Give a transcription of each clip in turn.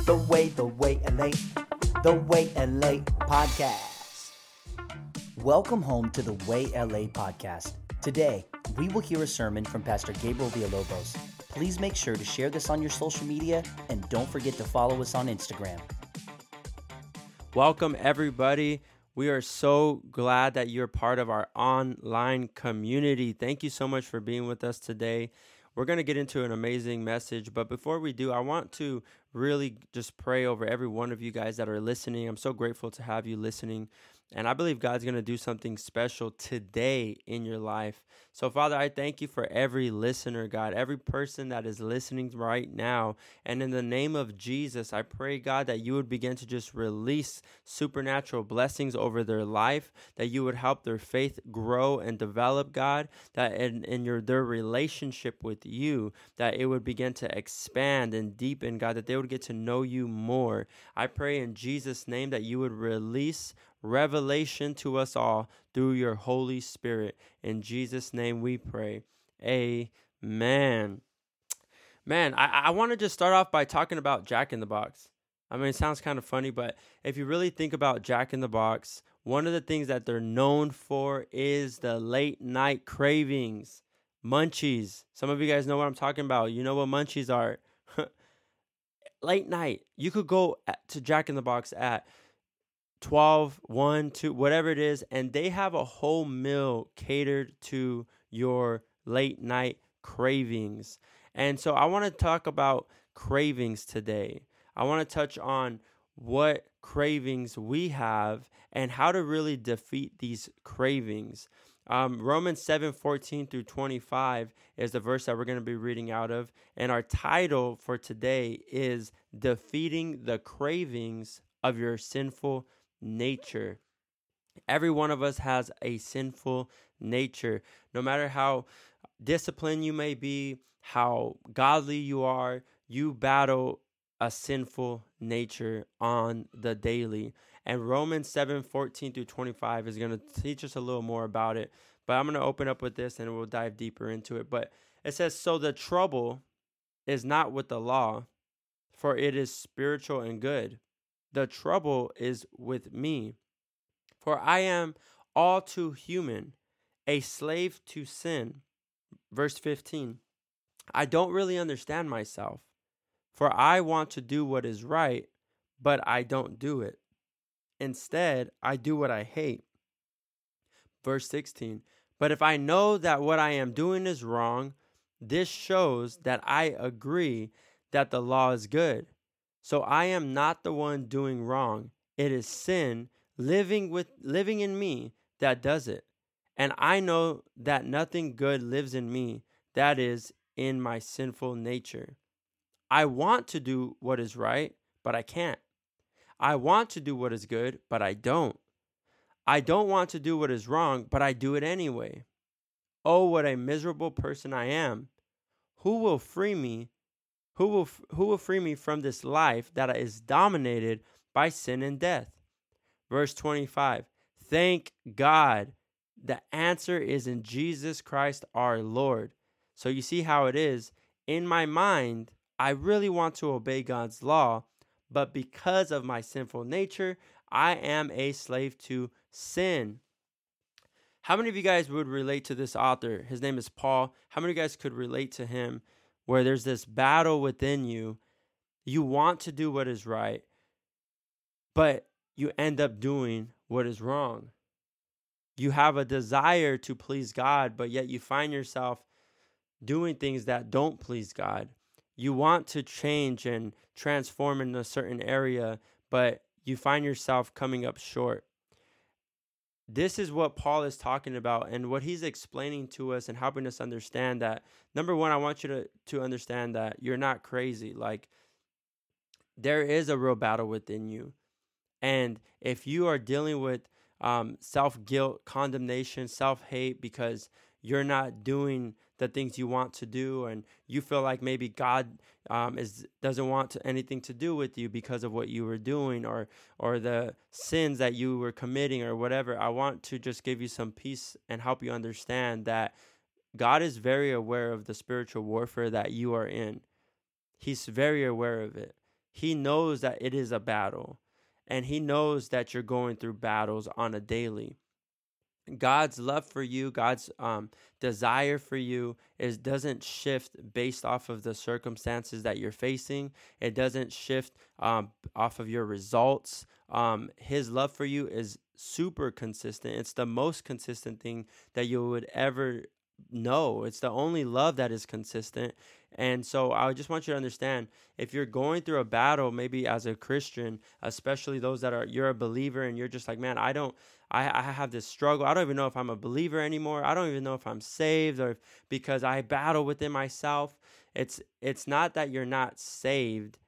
The Way, The Way LA, The Way LA podcast. Welcome home to the Way LA podcast. Today, we will hear a sermon from Pastor Gabriel Villalobos. Please make sure to share this on your social media and don't forget to follow us on Instagram. Welcome, everybody. We are so glad that you're part of our online community. Thank you so much for being with us today. We're going to get into an amazing message, but before we do, I want to really just pray over every one of you guys that are listening. I'm so grateful to have you listening. And I believe God's going to do something special today in your life. So, Father, I thank you for every listener, God, every person that is listening right now. And in the name of Jesus, I pray, God, that you would begin to just release supernatural blessings over their life, that you would help their faith grow and develop, God, that in, in your their relationship with you, that it would begin to expand and deepen, God, that they would get to know you more. I pray in Jesus' name that you would release revelation to us all through your Holy Spirit. In Jesus' name we pray. Amen. Man, I, I want to just start off by talking about Jack in the Box. I mean, it sounds kind of funny, but if you really think about Jack in the Box, one of the things that they're known for is the late night cravings, munchies. Some of you guys know what I'm talking about. You know what munchies are. late night, you could go to Jack in the Box at 12, 1, 2, whatever it is, and they have a whole meal catered to your late night cravings. And so I want to talk about cravings today. I want to touch on what cravings we have and how to really defeat these cravings. Um, Romans 7 14 through 25 is the verse that we're going to be reading out of. And our title for today is Defeating the Cravings of Your Sinful nature. Every one of us has a sinful nature. No matter how disciplined you may be, how godly you are, you battle a sinful nature on the daily. And Romans 7 14 through 25 is going to teach us a little more about it. But I'm going to open up with this and we'll dive deeper into it. But it says, So the trouble is not with the law, for it is spiritual and good. The trouble is with me, for I am all too human, a slave to sin. Verse 15 I don't really understand myself, for I want to do what is right, but I don't do it. Instead, I do what I hate. Verse 16 But if I know that what I am doing is wrong, this shows that I agree that the law is good. So I am not the one doing wrong. It is sin living with living in me that does it. And I know that nothing good lives in me, that is in my sinful nature. I want to do what is right, but I can't. I want to do what is good, but I don't. I don't want to do what is wrong, but I do it anyway. Oh, what a miserable person I am. Who will free me who will, who will free me from this life that is dominated by sin and death? Verse 25 Thank God. The answer is in Jesus Christ our Lord. So you see how it is. In my mind, I really want to obey God's law, but because of my sinful nature, I am a slave to sin. How many of you guys would relate to this author? His name is Paul. How many of you guys could relate to him? Where there's this battle within you. You want to do what is right, but you end up doing what is wrong. You have a desire to please God, but yet you find yourself doing things that don't please God. You want to change and transform in a certain area, but you find yourself coming up short this is what Paul is talking about and what he's explaining to us and helping us understand that number one, I want you to to understand that you're not crazy. Like there is a real battle within you. And if you are dealing with um, self guilt, condemnation, self hate because you're not doing the things you want to do and you feel like maybe God um, is doesn't want to, anything to do with you because of what you were doing or or the sins that you were committing or whatever I want to just give you some peace and help you understand that God is very aware of the spiritual warfare that you are in he's very aware of it He knows that it is a battle and he knows that you're going through battles on a daily. God's love for you, God's um, desire for you is doesn't shift based off of the circumstances that you're facing. It doesn't shift um, off of your results. Um, his love for you is super consistent. It's the most consistent thing that you would ever know. It's the only love that is consistent. And so I just want you to understand if you're going through a battle, maybe as a Christian, especially those that are, you're a believer and you're just like, man, I don't, I, I have this struggle. I don't even know if I'm a believer anymore. I don't even know if I'm saved or if, because I battle within myself. It's, it's not that you're not saved.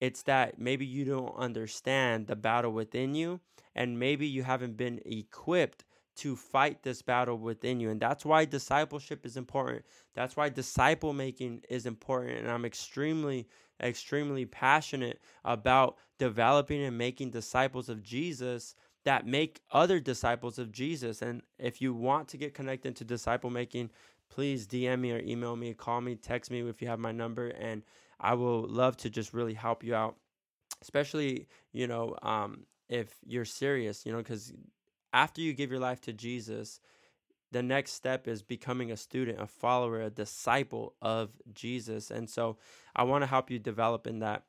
It's that maybe you don't understand the battle within you and maybe you haven't been equipped to fight this battle within you. And that's why discipleship is important. That's why disciple making is important. And I'm extremely, extremely passionate about developing and making disciples of Jesus that make other disciples of Jesus. And if you want to get connected to disciple making, please DM me or email me, call me, text me if you have my number. And I will love to just really help you out, especially, you know, um, if you're serious, you know, because after you give your life to Jesus, the next step is becoming a student, a follower, a disciple of Jesus. And so I want to help you develop in that.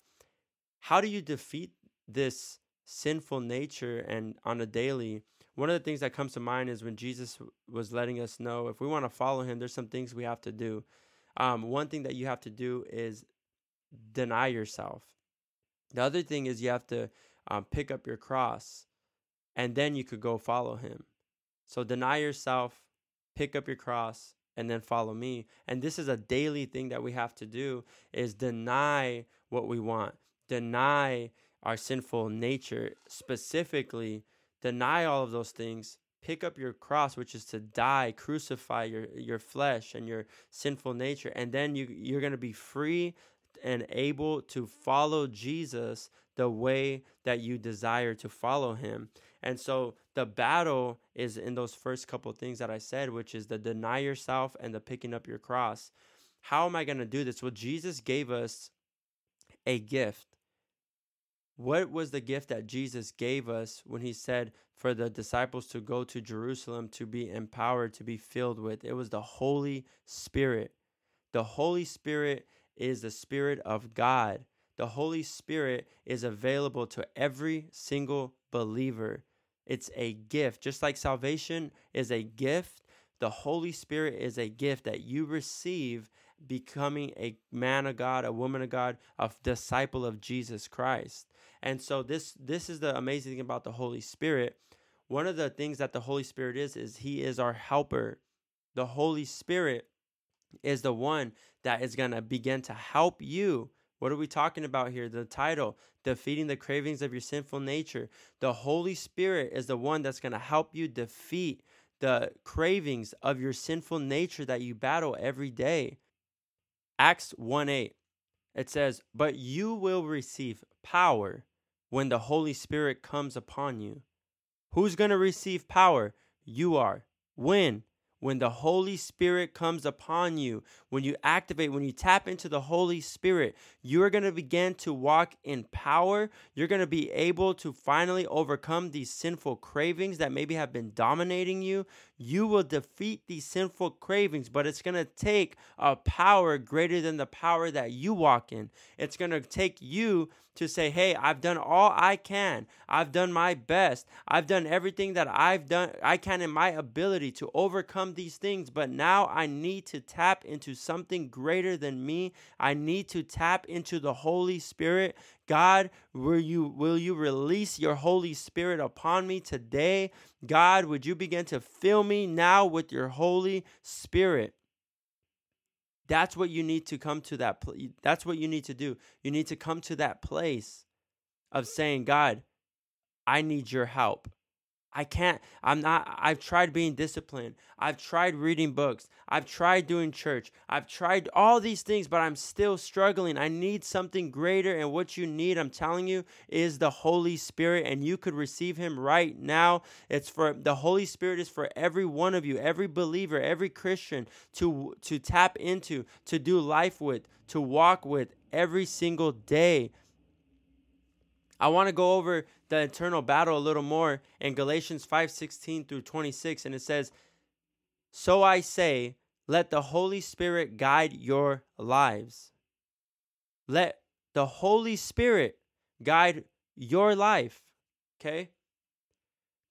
How do you defeat this sinful nature and on a daily? One of the things that comes to mind is when Jesus was letting us know if we want to follow him, there's some things we have to do. Um, one thing that you have to do is deny yourself. The other thing is you have to um, pick up your cross and then you could go follow him. So deny yourself, pick up your cross, and then follow me. And this is a daily thing that we have to do is deny what we want. Deny our sinful nature, specifically deny all of those things. Pick up your cross, which is to die, crucify your, your flesh and your sinful nature, and then you you're gonna be free and able to follow Jesus the way that you desire to follow him. And so the battle is in those first couple things that I said, which is the deny yourself and the picking up your cross. How am I going to do this? Well, Jesus gave us a gift. What was the gift that Jesus gave us when he said for the disciples to go to Jerusalem to be empowered, to be filled with? It was the Holy Spirit. The Holy Spirit is the Spirit of God. The Holy Spirit is available to every single believer. It's a gift. Just like salvation is a gift, the Holy Spirit is a gift that you receive becoming a man of God, a woman of God, a disciple of Jesus Christ. And so this this is the amazing thing about the Holy Spirit. One of the things that the Holy Spirit is is he is our helper. The Holy Spirit is the one that is going to begin to help you what are we talking about here? The title, Defeating the Cravings of Your Sinful Nature. The Holy Spirit is the one that's going to help you defeat the cravings of your sinful nature that you battle every day. Acts 1 8, it says, But you will receive power when the Holy Spirit comes upon you. Who's going to receive power? You are. When? when the Holy Spirit comes upon you, when you activate, when you tap into the Holy Spirit, you are going to begin to walk in power. You're going to be able to finally overcome these sinful cravings that maybe have been dominating you. You will defeat these sinful cravings, but it's going to take a power greater than the power that you walk in. It's going to take you to say, Hey, I've done all I can. I've done my best. I've done everything that I've done, I can in my ability to overcome these things. But now I need to tap into something greater than me. I need to tap into the Holy Spirit. God, will you will you release your Holy Spirit upon me today? God, would you begin to fill me now with your Holy Spirit? That's what you need to come to that pl- that's what you need to do. You need to come to that place of saying, God, I need your help. I can't, I'm not, I've tried being disciplined. I've tried reading books. I've tried doing church. I've tried all these things, but I'm still struggling. I need something greater. And what you need, I'm telling you, is the Holy Spirit. And you could receive Him right now. It's for the Holy Spirit is for every one of you, every believer, every Christian to, to tap into, to do life with, to walk with every single day. I want to go over the eternal battle a little more in Galatians 5:16 through 26 and it says, "So I say, let the Holy Spirit guide your lives." Let the Holy Spirit guide your life. Okay?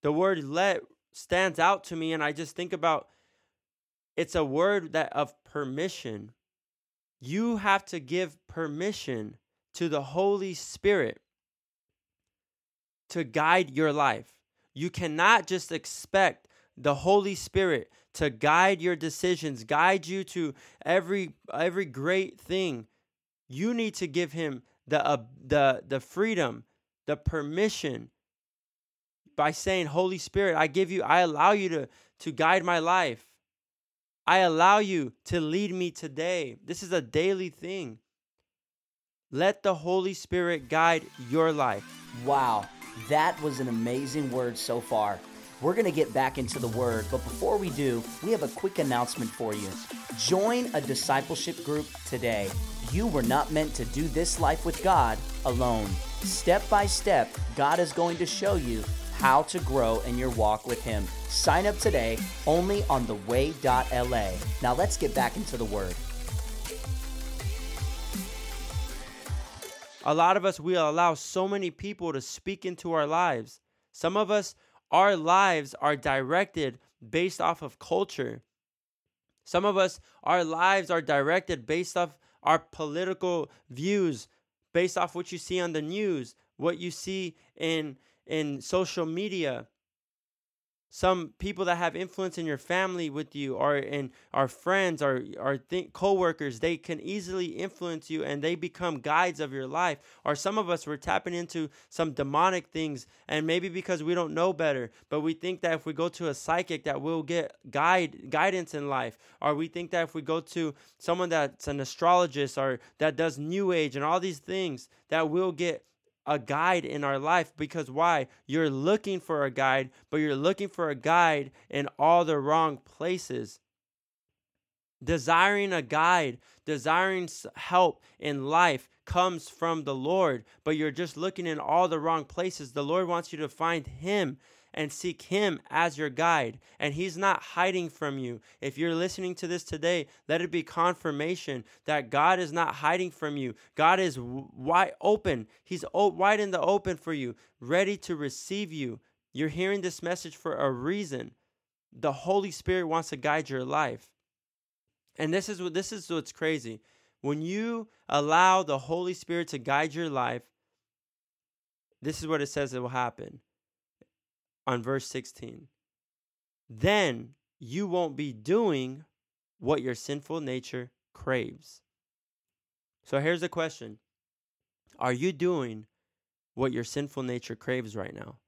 The word let stands out to me and I just think about it's a word that of permission. You have to give permission to the Holy Spirit to guide your life. You cannot just expect the Holy Spirit to guide your decisions, guide you to every every great thing. You need to give him the uh, the the freedom, the permission by saying, "Holy Spirit, I give you I allow you to to guide my life. I allow you to lead me today. This is a daily thing. Let the Holy Spirit guide your life." Wow. That was an amazing word so far. We're going to get back into the word, but before we do, we have a quick announcement for you. Join a discipleship group today. You were not meant to do this life with God alone. Step by step, God is going to show you how to grow in your walk with Him. Sign up today only on theway.la. Now let's get back into the word. A lot of us, we allow so many people to speak into our lives. Some of us, our lives are directed based off of culture. Some of us, our lives are directed based off our political views, based off what you see on the news, what you see in in social media some people that have influence in your family with you or in our friends or our th- co-workers they can easily influence you and they become guides of your life. Or some of us we're tapping into some demonic things and maybe because we don't know better but we think that if we go to a psychic that we'll get guide guidance in life. Or we think that if we go to someone that's an astrologist or that does new age and all these things that we'll get a guide in our life because why? You're looking for a guide, but you're looking for a guide in all the wrong places. Desiring a guide, desiring help in life comes from the Lord, but you're just looking in all the wrong places. The Lord wants you to find Him and seek Him as your guide. And He's not hiding from you. If you're listening to this today, let it be confirmation that God is not hiding from you. God is wide open, He's wide in the open for you, ready to receive you. You're hearing this message for a reason. The Holy Spirit wants to guide your life. And this is what this is what's crazy. When you allow the Holy Spirit to guide your life, this is what it says it will happen on verse 16. Then you won't be doing what your sinful nature craves. So here's the question Are you doing what your sinful nature craves right now?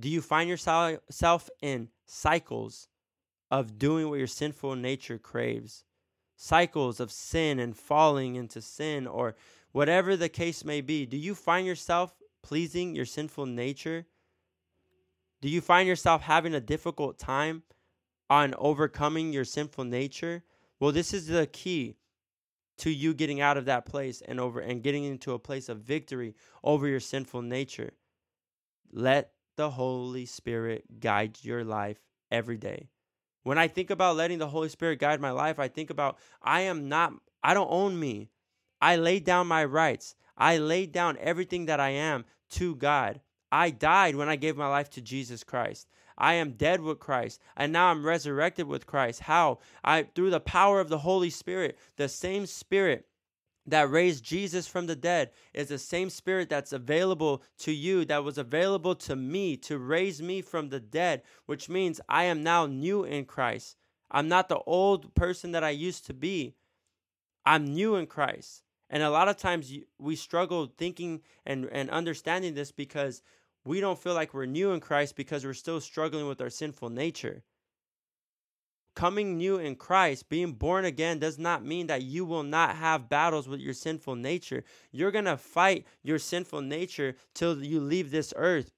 Do you find yourself in cycles of doing what your sinful nature craves? Cycles of sin and falling into sin, or whatever the case may be. Do you find yourself pleasing your sinful nature? Do you find yourself having a difficult time on overcoming your sinful nature? Well, this is the key to you getting out of that place and over and getting into a place of victory over your sinful nature. Let the Holy Spirit guide your life every day. When I think about letting the Holy Spirit guide my life, I think about I am not I don't own me. I lay down my rights. I lay down everything that I am to God. I died when I gave my life to Jesus Christ. I am dead with Christ, and now I'm resurrected with Christ. How? I through the power of the Holy Spirit, the same Spirit that raised Jesus from the dead is the same spirit that's available to you, that was available to me to raise me from the dead, which means I am now new in Christ. I'm not the old person that I used to be. I'm new in Christ. And a lot of times we struggle thinking and, and understanding this because we don't feel like we're new in Christ because we're still struggling with our sinful nature. Coming new in Christ, being born again, does not mean that you will not have battles with your sinful nature. You're going to fight your sinful nature till you leave this earth.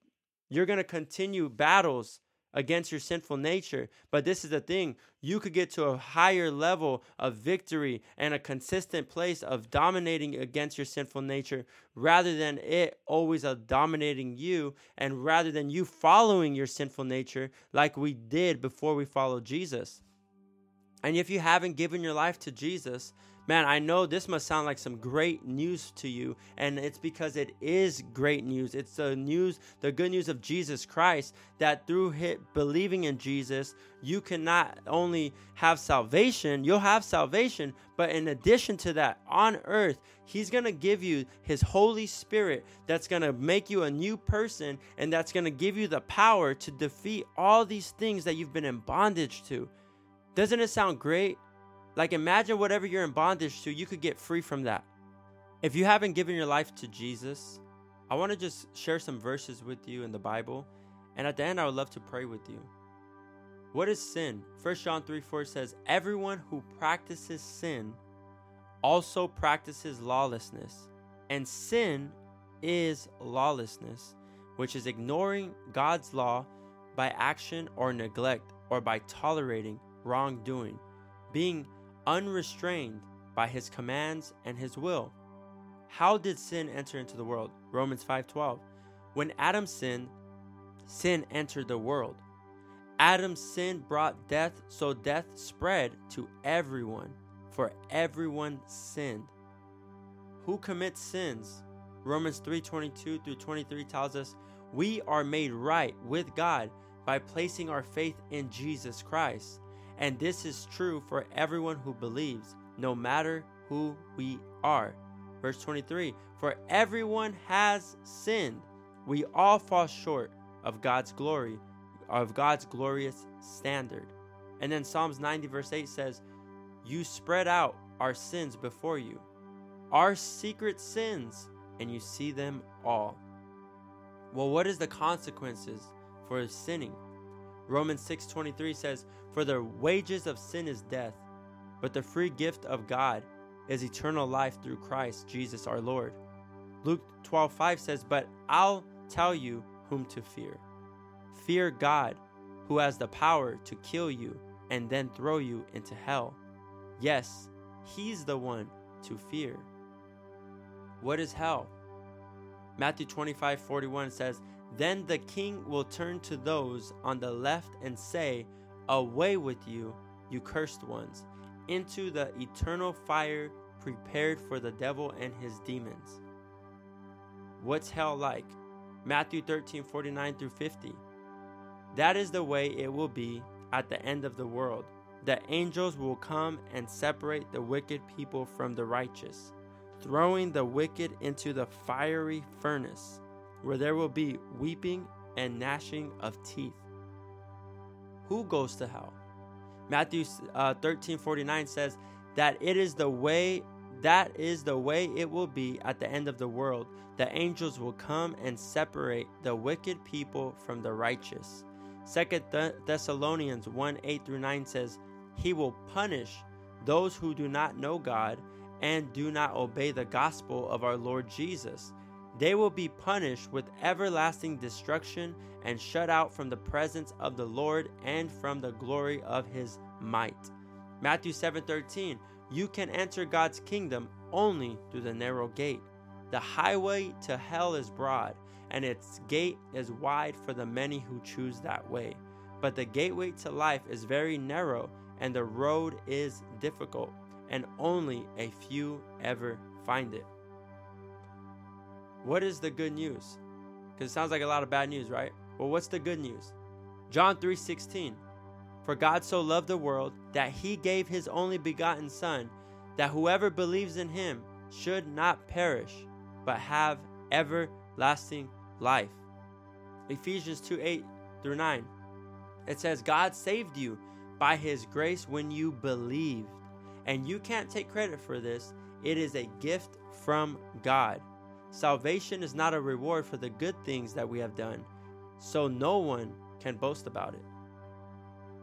You're going to continue battles against your sinful nature. But this is the thing you could get to a higher level of victory and a consistent place of dominating against your sinful nature rather than it always dominating you and rather than you following your sinful nature like we did before we followed Jesus. And if you haven't given your life to Jesus, Man, I know this must sound like some great news to you, and it's because it is great news. It's the news, the good news of Jesus Christ, that through believing in Jesus, you can not only have salvation, you'll have salvation, but in addition to that, on earth, He's going to give you His Holy Spirit that's going to make you a new person, and that's going to give you the power to defeat all these things that you've been in bondage to. Doesn't it sound great? Like, imagine whatever you're in bondage to, you could get free from that. If you haven't given your life to Jesus, I want to just share some verses with you in the Bible. And at the end, I would love to pray with you. What is sin? 1 John 3 4 says, Everyone who practices sin also practices lawlessness. And sin is lawlessness, which is ignoring God's law by action or neglect or by tolerating wrongdoing, being unrestrained by his commands and his will. How did sin enter into the world? Romans 5:12. When Adam sinned, sin entered the world. Adam's sin brought death, so death spread to everyone, for everyone sinned. Who commits sins? Romans 3:22 through 23 tells us, "We are made right with God by placing our faith in Jesus Christ." And this is true for everyone who believes, no matter who we are. Verse 23 For everyone has sinned. We all fall short of God's glory, of God's glorious standard. And then Psalms 90, verse 8 says, You spread out our sins before you, our secret sins, and you see them all. Well, what is the consequences for sinning? Romans 6:23 says, "For the wages of sin is death, but the free gift of God is eternal life through Christ Jesus our Lord." Luke 12:5 says, "But I'll tell you whom to fear. Fear God, who has the power to kill you and then throw you into hell. Yes, he's the one to fear." What is hell? Matthew 25:41 says, then the king will turn to those on the left and say, Away with you, you cursed ones, into the eternal fire prepared for the devil and his demons. What's hell like? Matthew 13 49 through 50. That is the way it will be at the end of the world. The angels will come and separate the wicked people from the righteous, throwing the wicked into the fiery furnace where there will be weeping and gnashing of teeth. Who goes to hell? Matthew uh, 13 49 says that it is the way that is the way it will be at the end of the world. The angels will come and separate the wicked people from the righteous. Second Thessalonians 1 8 through 9 says, He will punish those who do not know God and do not obey the gospel of our Lord Jesus. They will be punished with everlasting destruction and shut out from the presence of the Lord and from the glory of his might. Matthew 7:13 You can enter God's kingdom only through the narrow gate. The highway to hell is broad, and its gate is wide for the many who choose that way. But the gateway to life is very narrow, and the road is difficult, and only a few ever find it. What is the good news? Because it sounds like a lot of bad news, right? Well, what's the good news? John 3:16. For God so loved the world that he gave his only begotten son that whoever believes in him should not perish but have everlasting life. Ephesians 2 8 through 9. It says, God saved you by his grace when you believed. And you can't take credit for this, it is a gift from God. Salvation is not a reward for the good things that we have done, so no one can boast about it.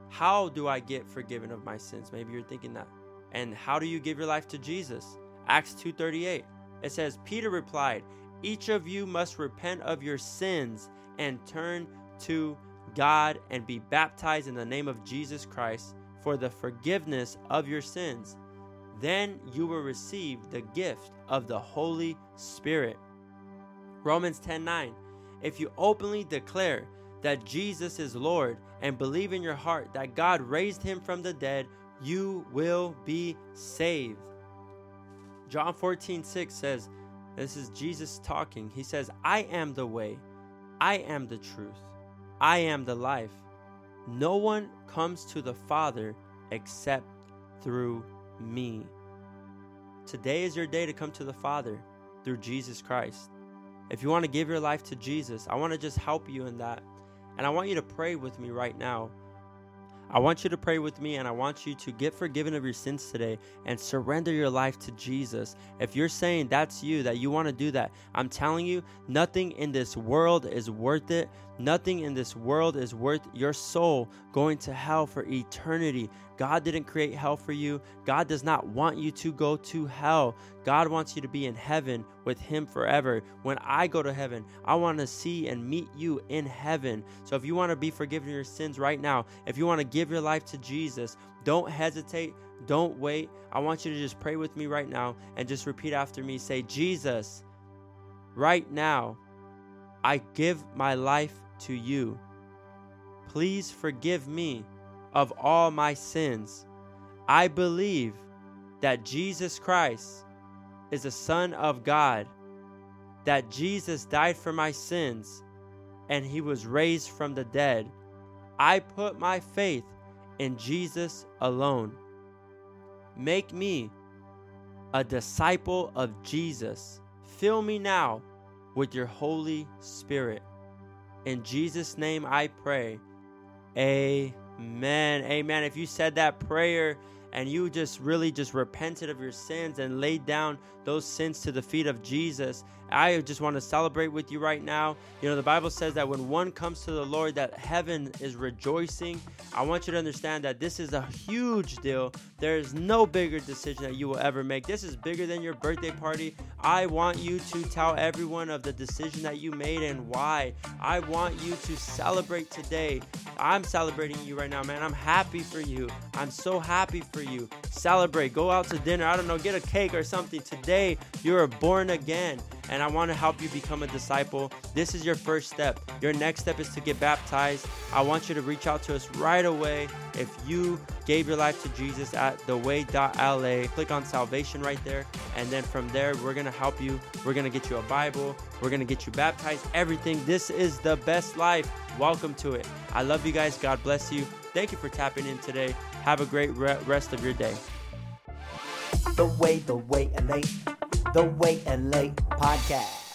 How do I get forgiven of my sins? Maybe you're thinking that. And how do you give your life to Jesus? Acts 2:38. It says Peter replied, "Each of you must repent of your sins and turn to God and be baptized in the name of Jesus Christ for the forgiveness of your sins. Then you will receive the gift of the Holy Spirit. Romans 10:9 If you openly declare that Jesus is Lord and believe in your heart that God raised him from the dead, you will be saved. John 14, 6 says, This is Jesus talking. He says, I am the way, I am the truth, I am the life. No one comes to the Father except through me. Today is your day to come to the Father through Jesus Christ. If you want to give your life to Jesus, I want to just help you in that. And I want you to pray with me right now. I want you to pray with me and I want you to get forgiven of your sins today and surrender your life to Jesus. If you're saying that's you, that you want to do that, I'm telling you, nothing in this world is worth it. Nothing in this world is worth your soul going to hell for eternity. God didn't create hell for you. God does not want you to go to hell. God wants you to be in heaven with Him forever. When I go to heaven, I want to see and meet you in heaven. So if you want to be forgiven your sins right now, if you want to give your life to Jesus, don't hesitate. Don't wait. I want you to just pray with me right now and just repeat after me. Say, Jesus, right now, I give my life to you. Please forgive me of all my sins. I believe that Jesus Christ is the Son of God, that Jesus died for my sins, and he was raised from the dead. I put my faith in Jesus alone. Make me a disciple of Jesus. Fill me now with your Holy Spirit. In Jesus' name I pray. Amen. Amen. If you said that prayer and you just really just repented of your sins and laid down those sins to the feet of Jesus, I just want to celebrate with you right now. You know, the Bible says that when one comes to the Lord, that heaven is rejoicing. I want you to understand that this is a huge deal. There is no bigger decision that you will ever make. This is bigger than your birthday party. I want you to tell everyone of the decision that you made and why. I want you to celebrate today. I'm celebrating you right now, man. I'm happy for you. I'm so happy for you. Celebrate. Go out to dinner. I don't know, get a cake or something. Today, you are born again and I want to help you become a disciple. This is your first step. Your next step is to get baptized. I want you to reach out to us right away if you gave your life to Jesus at theway.la. Click on salvation right there, and then from there, we're going to help you. We're going to get you a Bible, we're going to get you baptized, everything. This is the best life. Welcome to it. I love you guys. God bless you. Thank you for tapping in today. Have a great re- rest of your day. The Way, The Way LA, The Way LA podcast.